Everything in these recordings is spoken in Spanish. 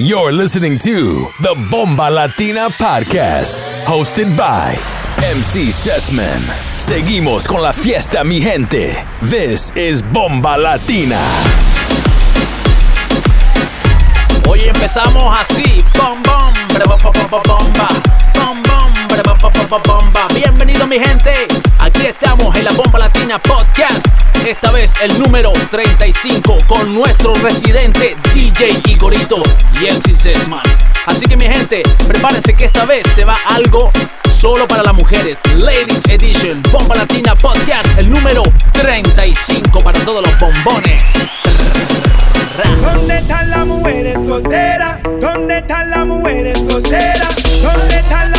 You're listening to the Bomba Latina Podcast, hosted by MC Sessman. Seguimos con la fiesta, mi gente. This is Bomba Latina. Hoy empezamos así, bomba de. Bienvenido mi gente, aquí estamos en la Bomba Latina Podcast. Esta vez el número 35 con nuestro residente DJ Igorito y MC Sesman. Así que mi gente, prepárense que esta vez se va algo solo para las mujeres. Ladies Edition, Bomba Latina Podcast, el número 35 para todos los bombones. ¿Dónde están las mujeres solteras? ¿Dónde están las mujeres solteras? ¿Dónde están las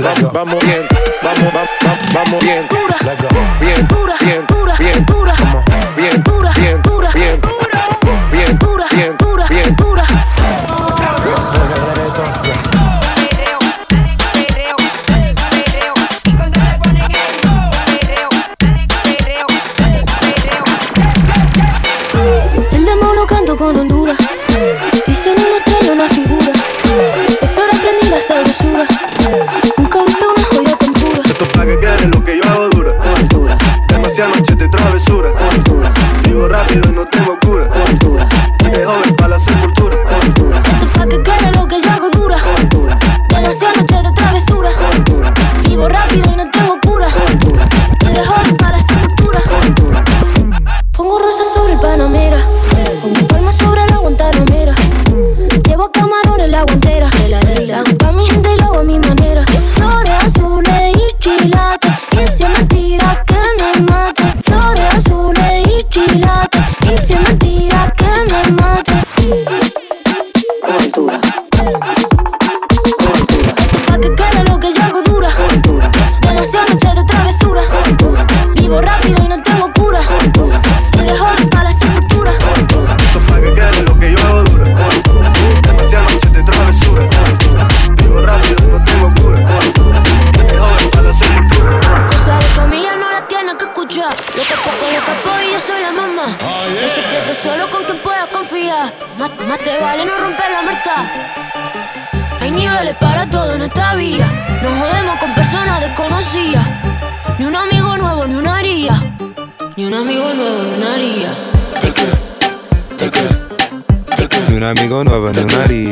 vamos, vamos, vamos bien. Vamos, vamos, vamos bien. Ni un amigo nuevo, ni una haría. Ni un amigo nuevo, ni una haría. Ni un amigo nuevo, ni una haría.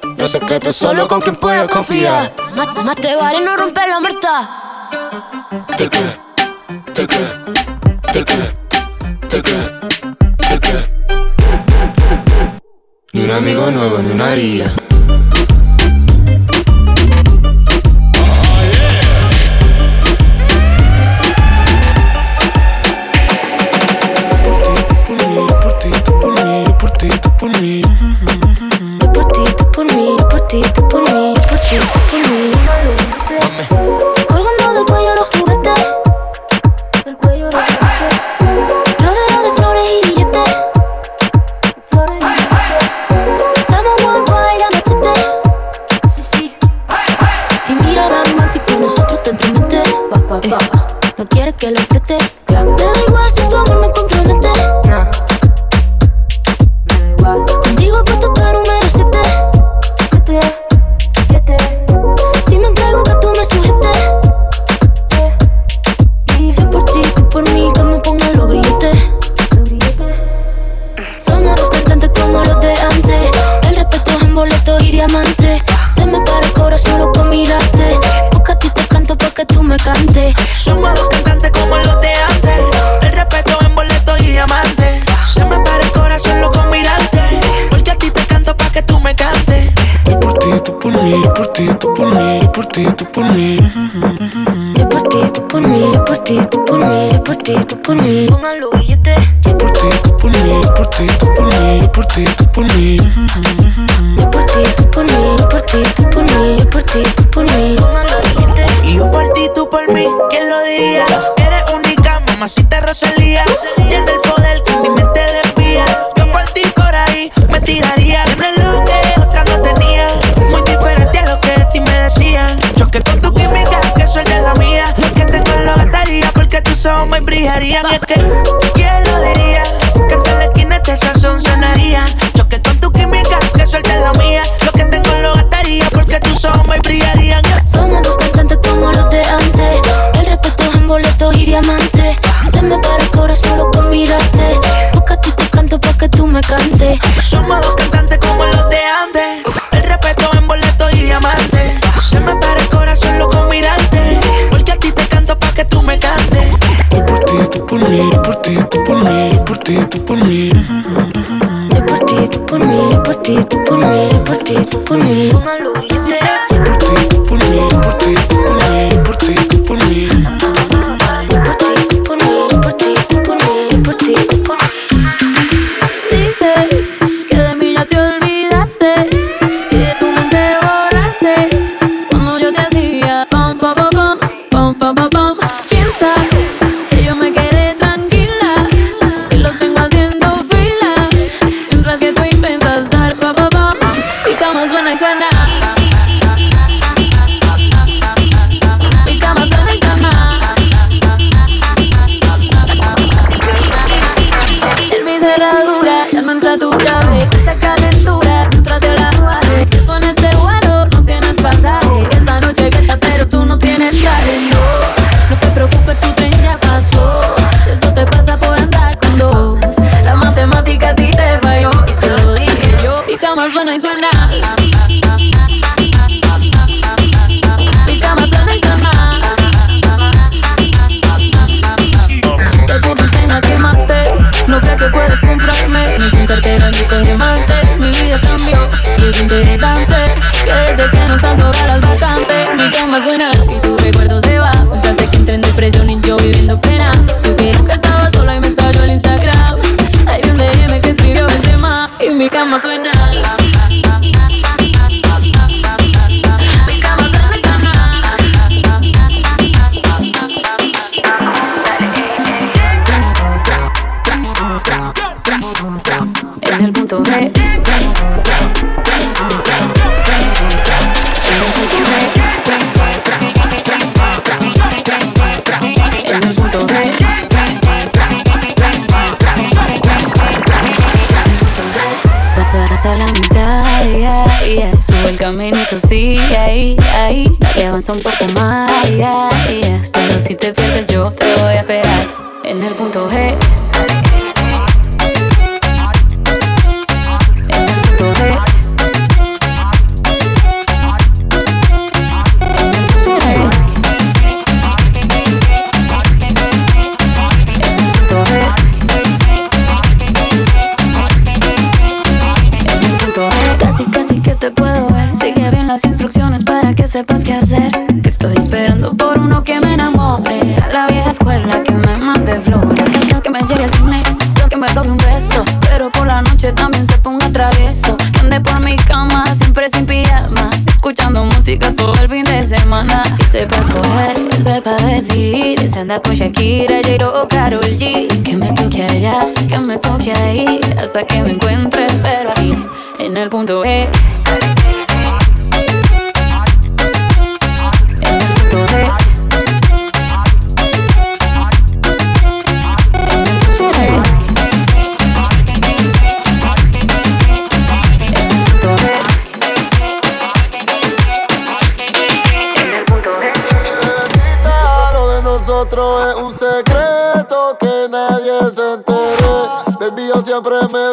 Los secretos solo con quien puedo confiar. Más, más te vale no romper la muerta. Te queda, te queda, te queda, te queda, te queda. Ni un amigo nuevo, ni una haría. Por ti, tú por mí. Yo por ti, tú por mí. Yo por ti, tú por mí. Yo por ti, tú por mí. Y yo por ti, tú por mí. ¿Quién lo diría? Eres única, mamacita Rosalía. Tiene el poder que mi mente desvía. Yo por ti, por ahí, me tiraría. Tienes lo que otra no tenía. Muy diferente a lo que de ti me decían. Choqué con tu química, que suelte la mía. Lo que tengo lo gastaría porque tus ojos me brillarían. ti, tú por mí. Yo por ti, tú por mí, yo por ti, tú por mí, yo por ti, tú por mí. ya me entra tu llave. Esa calentura, no de la guarde. Que tú ese vuelo no tienes pasaje. Esta noche que está pero tú no tienes traje. No, no te preocupes, tu tren ya pasó. Eso te pasa por andar con dos. La matemática a ti te falló. Y te lo dije yo. Y jamás suena y suena. siempre me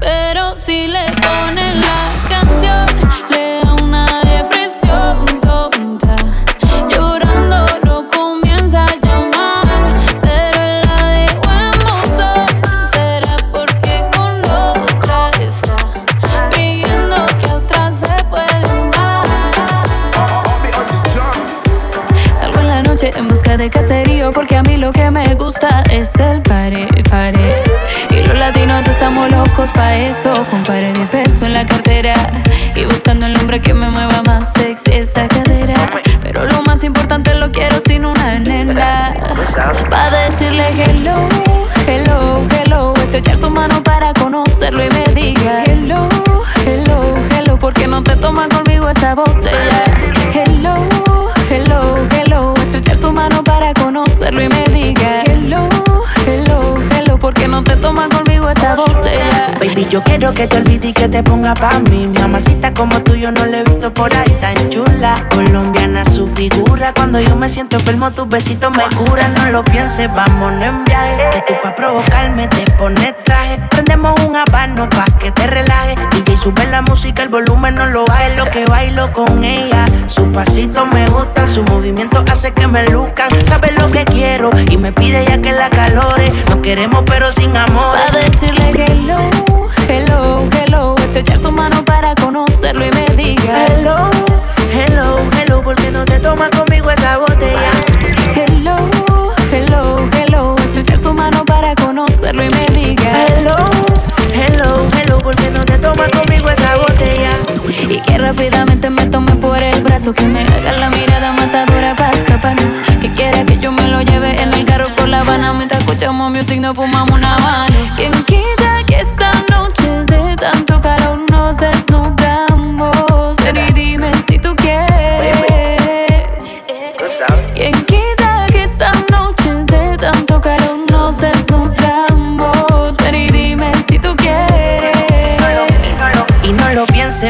Pero si le ponen la canción, le da una depresión tonta. Llorando lo comienza a llamar, pero él la dejó hermosa. Será porque con otra está pidiendo que otra se puede amar. Salgo en la noche en busca de cacerío, porque a mí lo que me gusta es el pare, pare estamos locos pa' eso. Con pares de peso en la cartera Y buscando el hombre que me mueva más sexy esa cadera. Pero lo más importante lo quiero sin una nena. Pa' decirle hello, hello, hello. Es echar su mano para conocerlo y me diga Hello, hello, hello. Porque no te tomas conmigo esa botella Hello, hello, hello. Es echar su mano para conocerlo y me diga Hello que no te toman conmigo esa botella. Baby, yo quiero que te olvides y que te ponga pa' mí. Mamacita como tú yo no le he visto por ahí tan chula. Colombiana su figura. Cuando yo me siento enfermo, tus besitos me curan. No lo pienses, vámonos en viaje. Que tú pa' provocarme te pones traje. Prendemos un habano pa' que te relaje. DJ sube la música, el volumen no lo baje. Lo que bailo con ella. Su pasito me gusta, su movimiento hace que me luzcan. Sabe lo que quiero y me pide ya que la calore. No queremos, pero sin amor. A decirle hello, hello, hello. Es echar su mano para conocerlo y me diga hello, hello, hello. ¿Por qué no te tomas conmigo esa botella? Hello, hello, hello. Es echar su mano para conocerlo y me diga Y que rápidamente me tome por el brazo, que me haga la mirada matadora para escapar. Que quiera que yo me lo lleve en el carro por la Habana mientras escuchamos music, no fumamos una mano. Quien quita que esta noche de tanto calor nos desnudamos.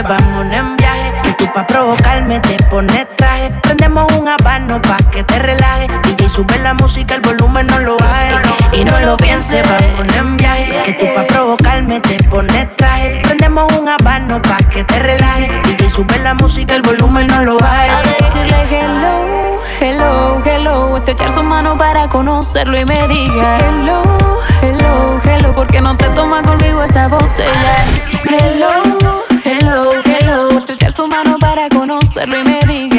Vámonos en viaje. Que tú pa' provocarme te pones traje. Prendemos un habano pa' que te relaje. DJ sube la música, el volumen no lo baje. Y no lo pienses, vámonos en viaje. Que tú pa' provocarme te pones traje. Prendemos un habano pa' que te relaje. DJ sube la música, el volumen no lo baje. A decirle hello, hello, hello. Es echar su mano para conocerlo y me diga hello, hello, hello. ¿Por qué no te tomas conmigo esa botella? Hello, conocerlo y me diga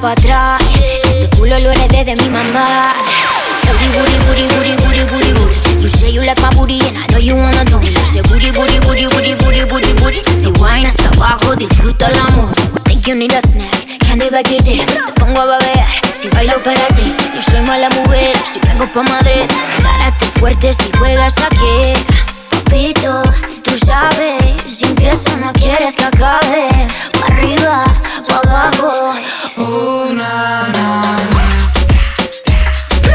pa' atrás. Este culo lo heredé de mi mamá. Booty, booty, booty, booty, booty, booty, booty. You say you like my booty and I know you wanna do me. You say booty, booty, booty, booty, booty, booty, booty. Si wine hasta abajo, disfruta el amor. Think you need a snack, candy baguette. Te pongo a babear, si bailo para ti. Yo soy mala mujer, si vengo pa' Madrid. Prepárate fuerte si juegas aquí. Papito, tú sabes, empiezo no quieres que acabe. Pa' arriba, pa' abajo. Uh, na, na, na.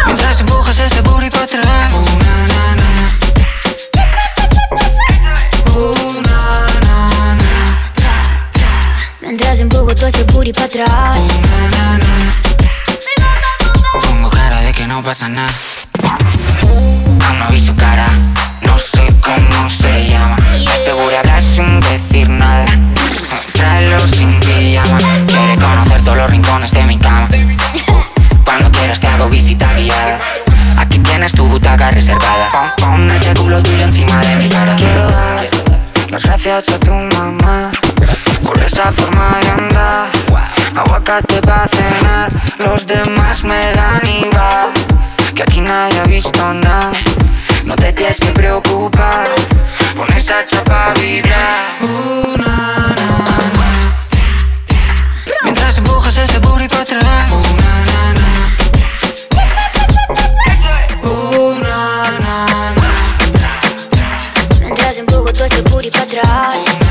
Mientras empujas ese booty pa' atrás Uh, na, na, na. Uh, na, na, na. Mientras empujo todo ese booty pa' atrás. Na, na, na. Pongo cara de que no pasa nada Aún no vi su cara No sé cómo se llama. Asegura hablar sin decir nada. Tráelo sin pijama Quiere conocer todos los rincones de mi cama. Cuando quieras te hago visita guiada. Aquí tienes tu butaca reservada. Pon, pon ese culo tuyo encima de mi cara. Quiero dar las gracias a tu mamá Por esa forma de andar. Aguacate pa' cenar. Los demás me dan igual. Que aquí nadie ha visto nada No te tienes que preocupar Pon esa chapa a vibrar Uh, na, na. Mientras empujas ese booty pa' atrás Uh. Mientras empujo todo ese booty pa' atrás.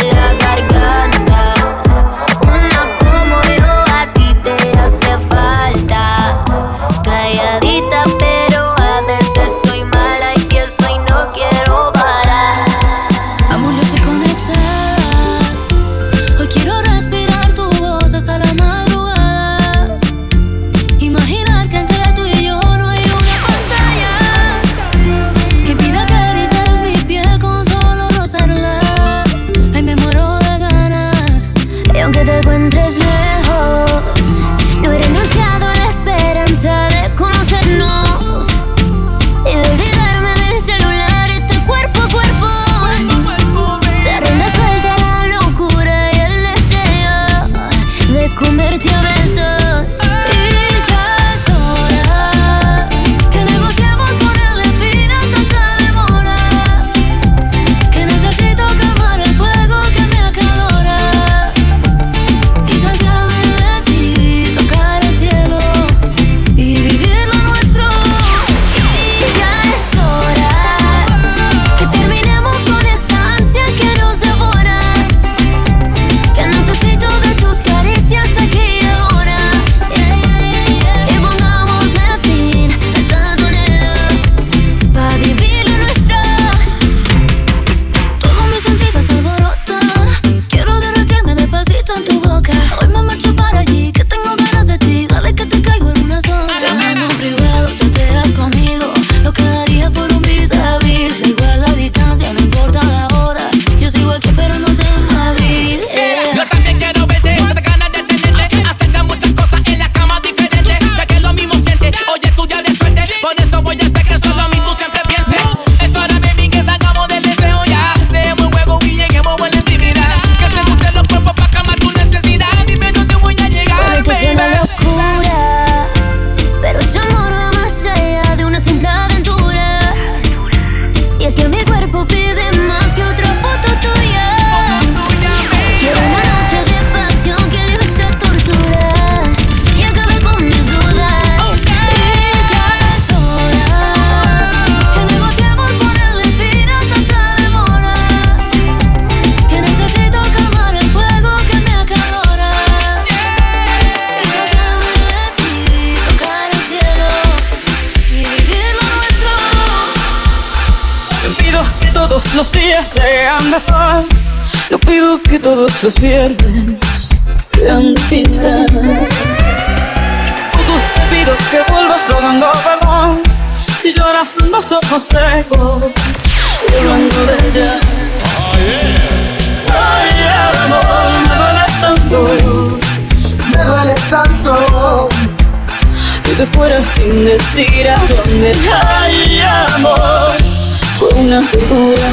una pura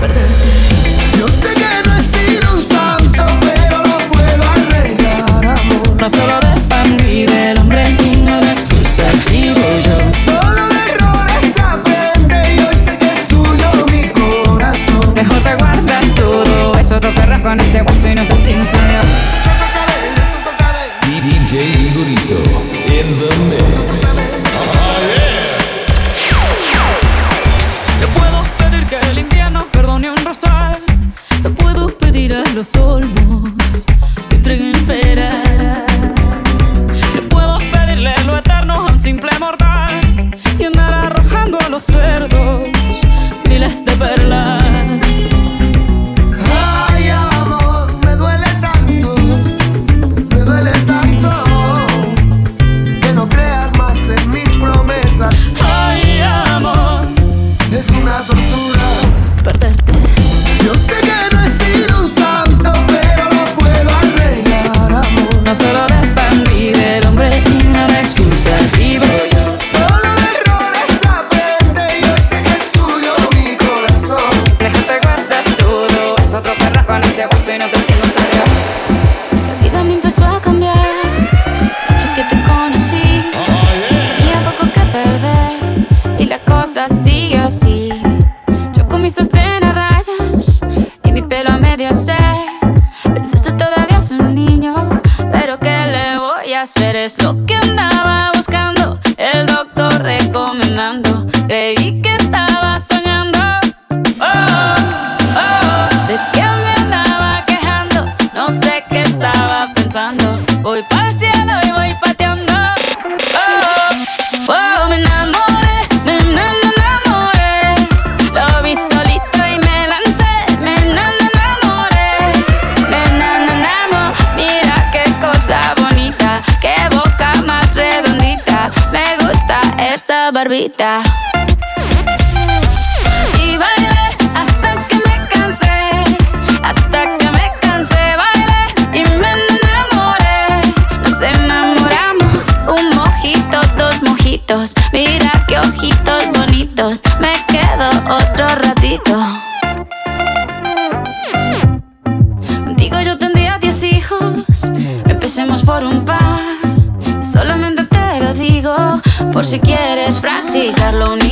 perderte. Yo sé que no he sido un santo, pero lo puedo arreglar, amor. No solo de pan vive el hombre y no de excusas digo yo. Solo de errores aprende y hoy sé que es tuyo mi corazón. Mejor te guardas todo eso, te con ese hueso y nos decimos adiós. DJ Igorito, in the mix. los olmos te entreguen peras. Puedo pedirle lo eterno a un simple mortal y andar arrojando a los cerdos miles de perlas. si quieres practicarlo.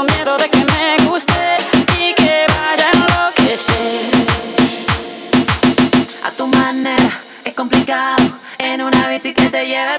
Tengo miedo de que me guste y que vaya a enloquecer. A tu manera, es complicado. En una bici que te lleve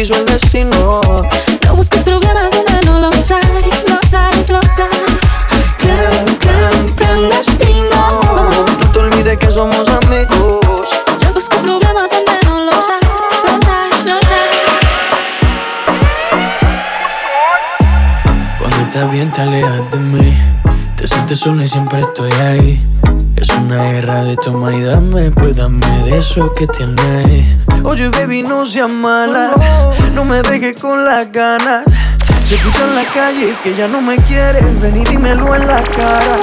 quiso el. No busques problemas donde no los hay, los hay, los hay. Clan. No te olvides que somos amigos. Yo busco problemas donde no los hay, los hay, los hay. Cuando estás bien, te alejas de mí. Te sientes solo y siempre estoy ahí. Es una guerra de toma y dame, pues dame de eso que tienes. Oye, baby, no seas mala. No me dejes con las ganas. Se escucha en la calle que ya no me quieres. Ven y dímelo en la cara.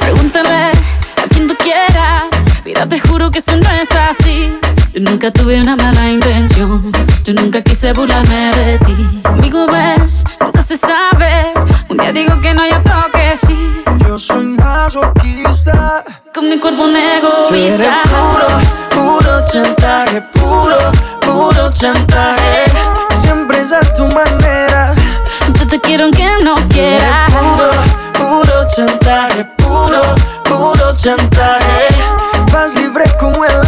Pregúntame a quien tú quieras. Mira, te juro que eso no es así. Yo nunca tuve una mala intención. Yo nunca quise burlarme de ti. Conmigo ves, nunca se sabe. Un día digo que no hay otro que sí. Yo soy masoquista. Con mi cuerpo un egoísta. puro, puro chantaje, puro, puro chantaje. Siempre es a tu manera. Yo te quiero aunque no quieras. Puro, puro chantaje, puro, puro chantaje. Vas libre como el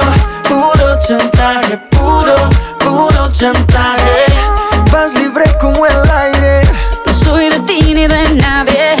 chantaje, puro, puro chantaje. Vas libre como el aire. No soy de ti ni de nadie.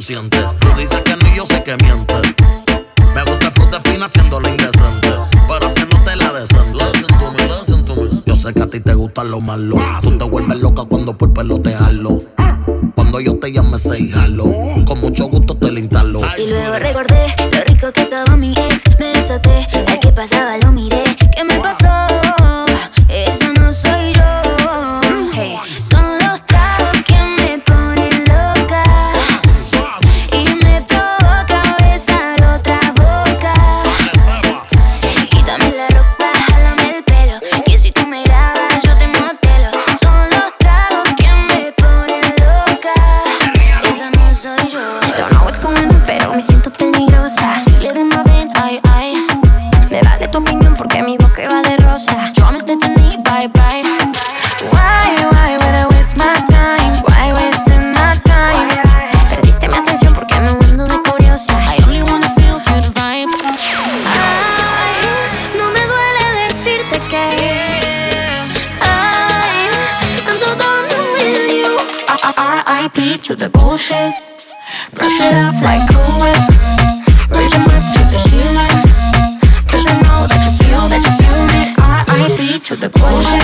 Consciente. Tú dices que no y yo sé que mientes. Me gusta el fruto fina haciendo lo indecente. Pero haciéndote la decente. Listen to me, listen to me. Yo sé que a ti te gusta lo malo. Tú te vuelves loca cuando por pelo. Cuando yo te llame, say jalo.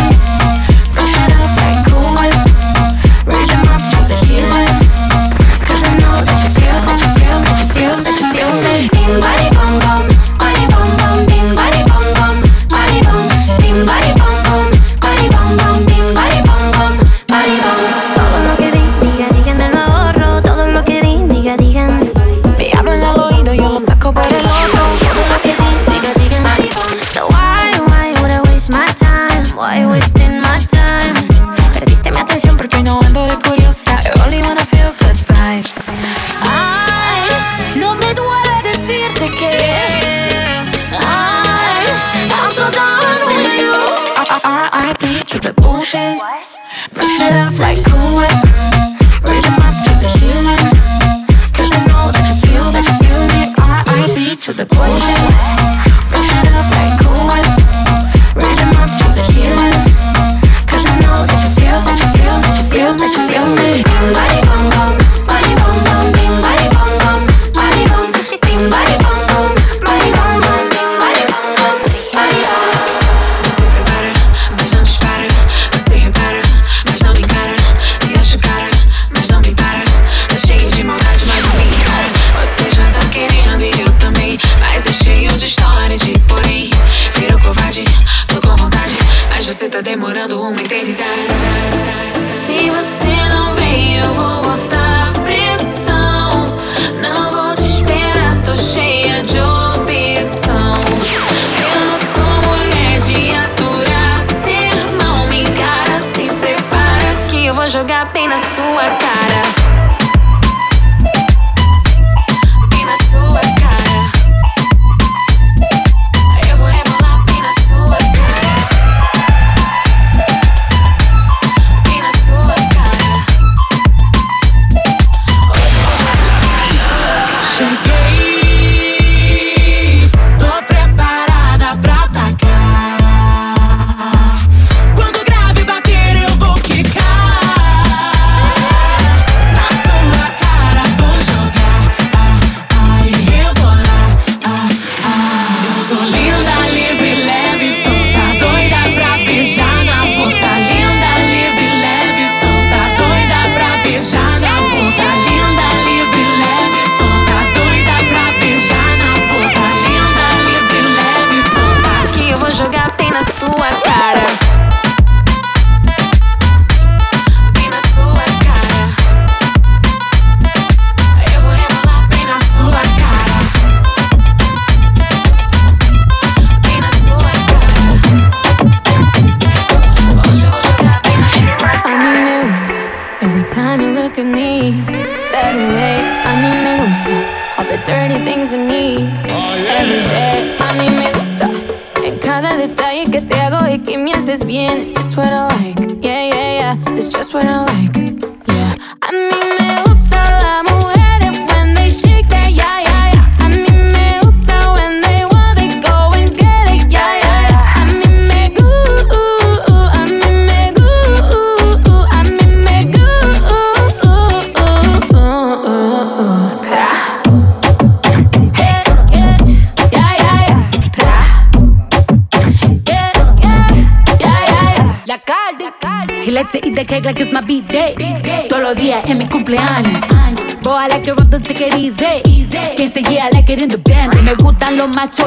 Yeah.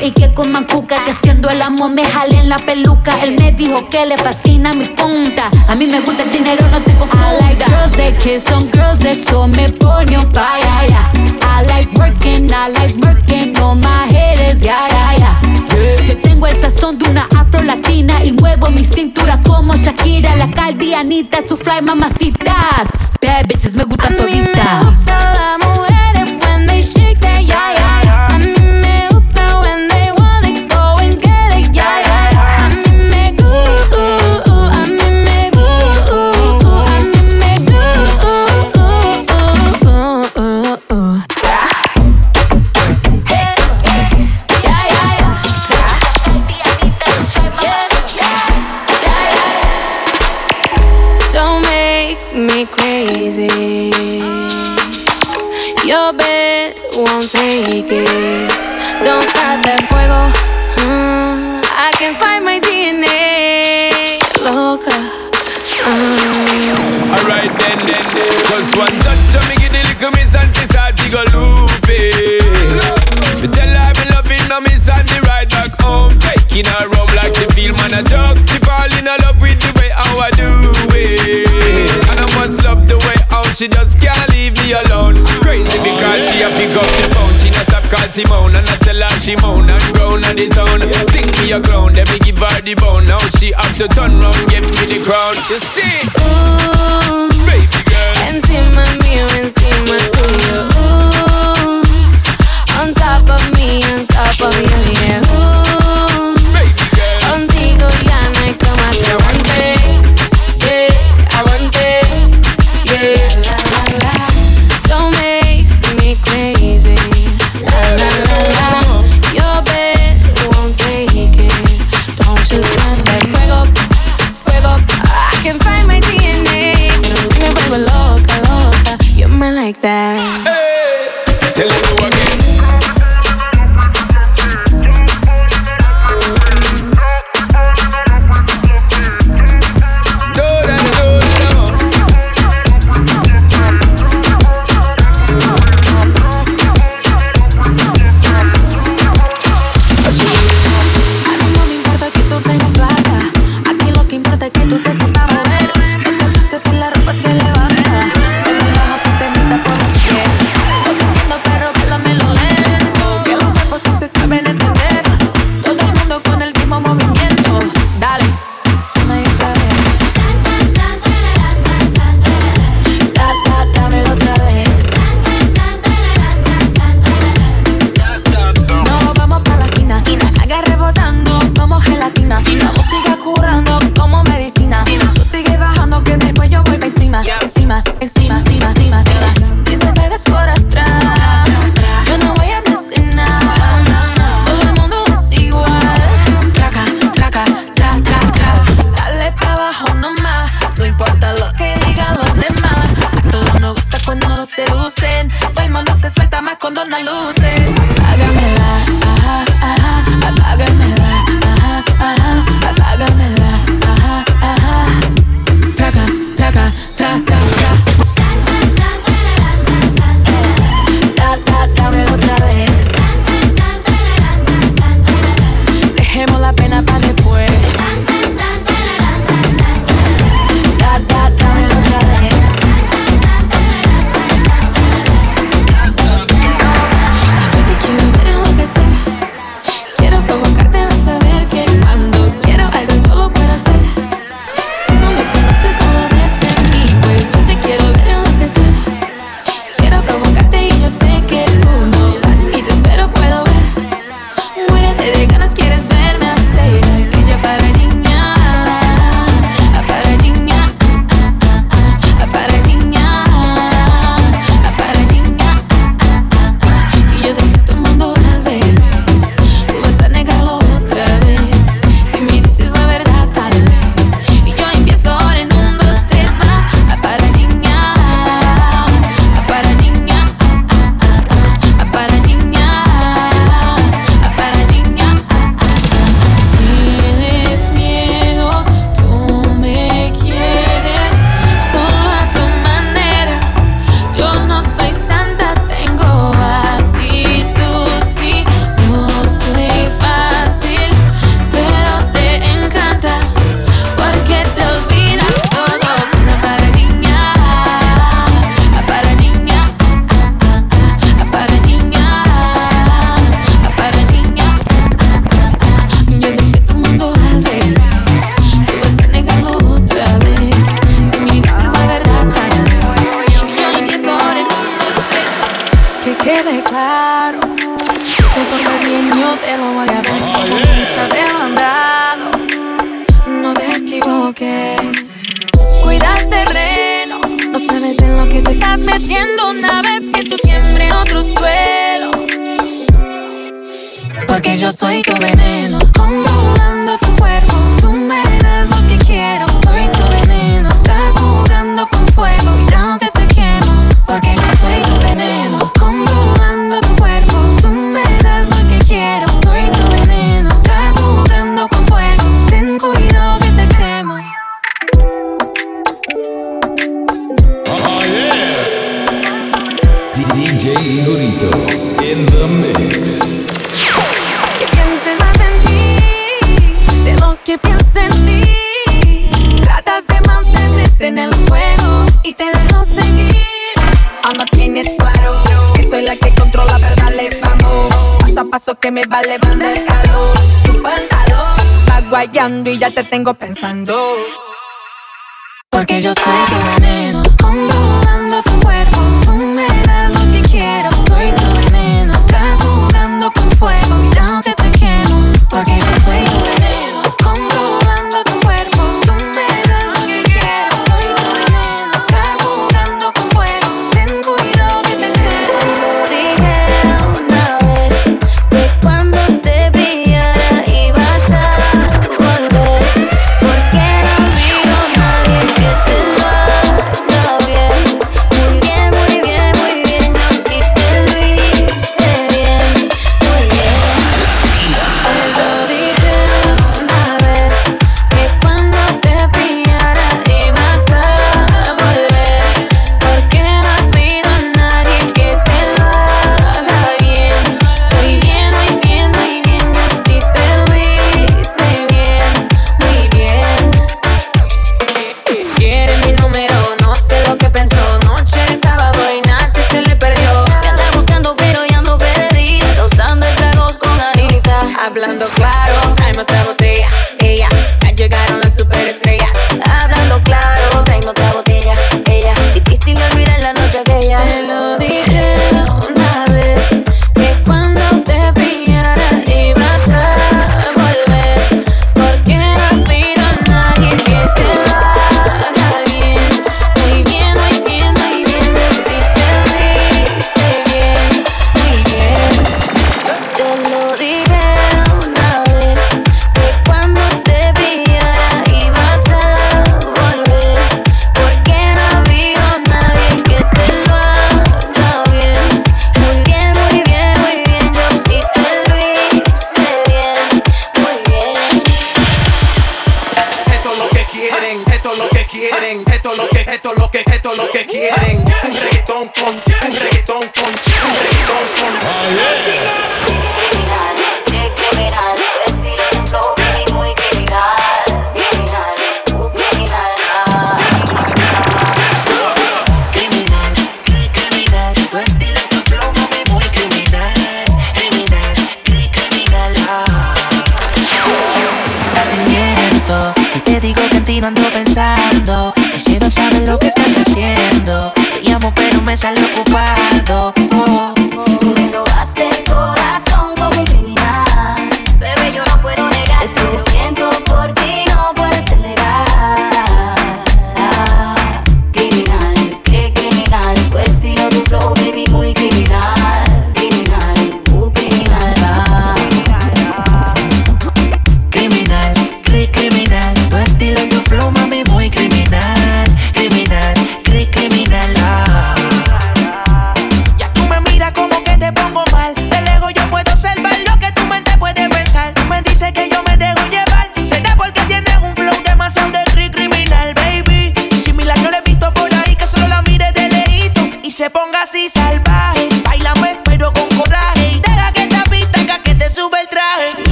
y que coman cuca. Que siendo el amo me jale jalen la peluca. Él me dijo que le fascina mi punta. A mí me gusta el dinero, no tengo I like girls that kiss on girls, eso me pone un fire. I like working, I like working, no my head is yeah, yeah, yeah. Yo tengo el sazón de una afro latina y muevo mi cintura como Shakira, la caldianita, su fly mamacitas. me crazy. Your bed won't take it. Don't start that fuego. Mm, I can find my DNA. Loca. Mm. Alright then, then, then. Just one touch of me, get the little miss and she start to go loopy. Me tell her I be loving her miss and the ride back home, taking her. she just can't leave me alone. Crazy because she a pick up the phone. She not stop cause she moan and I tell her she moan and groan on the zone. Think me a clown, let me give her the bone. Now she have to turn round, give me the crown. You see? Ooh, baby girl. and see my Encima mío, encima tuyo. Ooh, on top of me, on top of me, yeah. Ooh. encima, encima, encima, encima. te lo voy a dar como está demandado. No te equivoques. Cuida el terreno, no sabes en lo que te estás metiendo una vez que tú siembres otro suelo. Porque yo soy tu veneno. va elevando el calor. Tu pantalón va guayando y ya te tengo pensando. Porque yo soy tu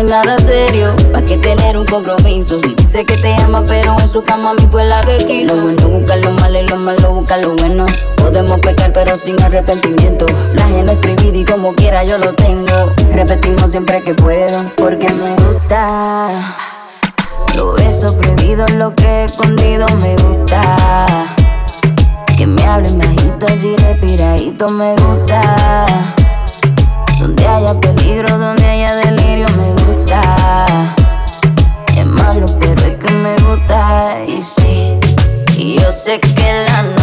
es nada serio. ¿Para qué tener un compromiso? Si dice que te ama, pero en su cama mi fue la que quiso. Lo bueno busca lo malo y lo malo busca lo bueno. Podemos pecar, pero sin arrepentimiento. La ajena es prohibida y como quiera yo lo tengo. Repetimos siempre que puedo, porque me gusta. Lo eso prohibido, lo que he escondido me gusta. Que me hablen bajito, así respiradito me gusta. Donde haya peligro, donde haya delirio me gusta gusta. Es malo, pero es que me gusta. Y sí, y yo sé que la noche.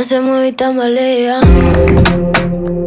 No se mueve y tambalea. Eh, ah.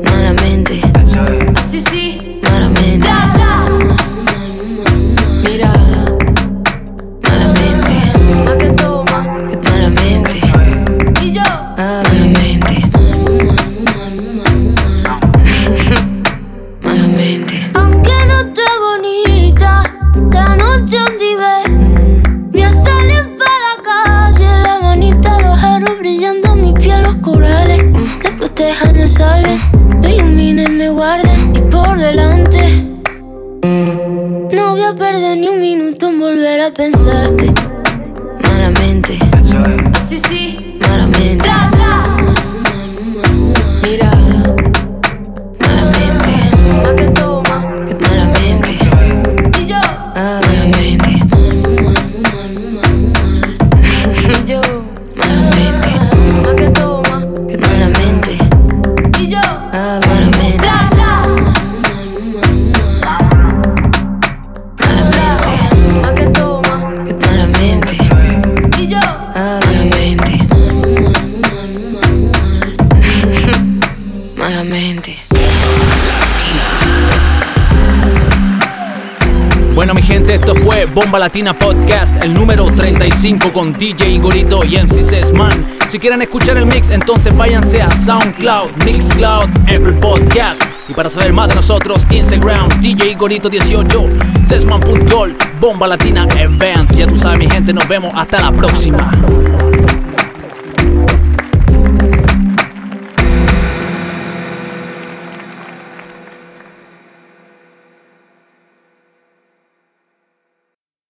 Latina Podcast, el número 35 con DJ Gorito y MC Sesman. Si quieren escuchar el mix, entonces váyanse a SoundCloud, Mixcloud, Apple Podcast. Y para saber más de nosotros, Instagram, DJ Gorito 18, Sesman.gol, Bomba Latina Events. Ya tú sabes, mi gente, nos vemos hasta la próxima.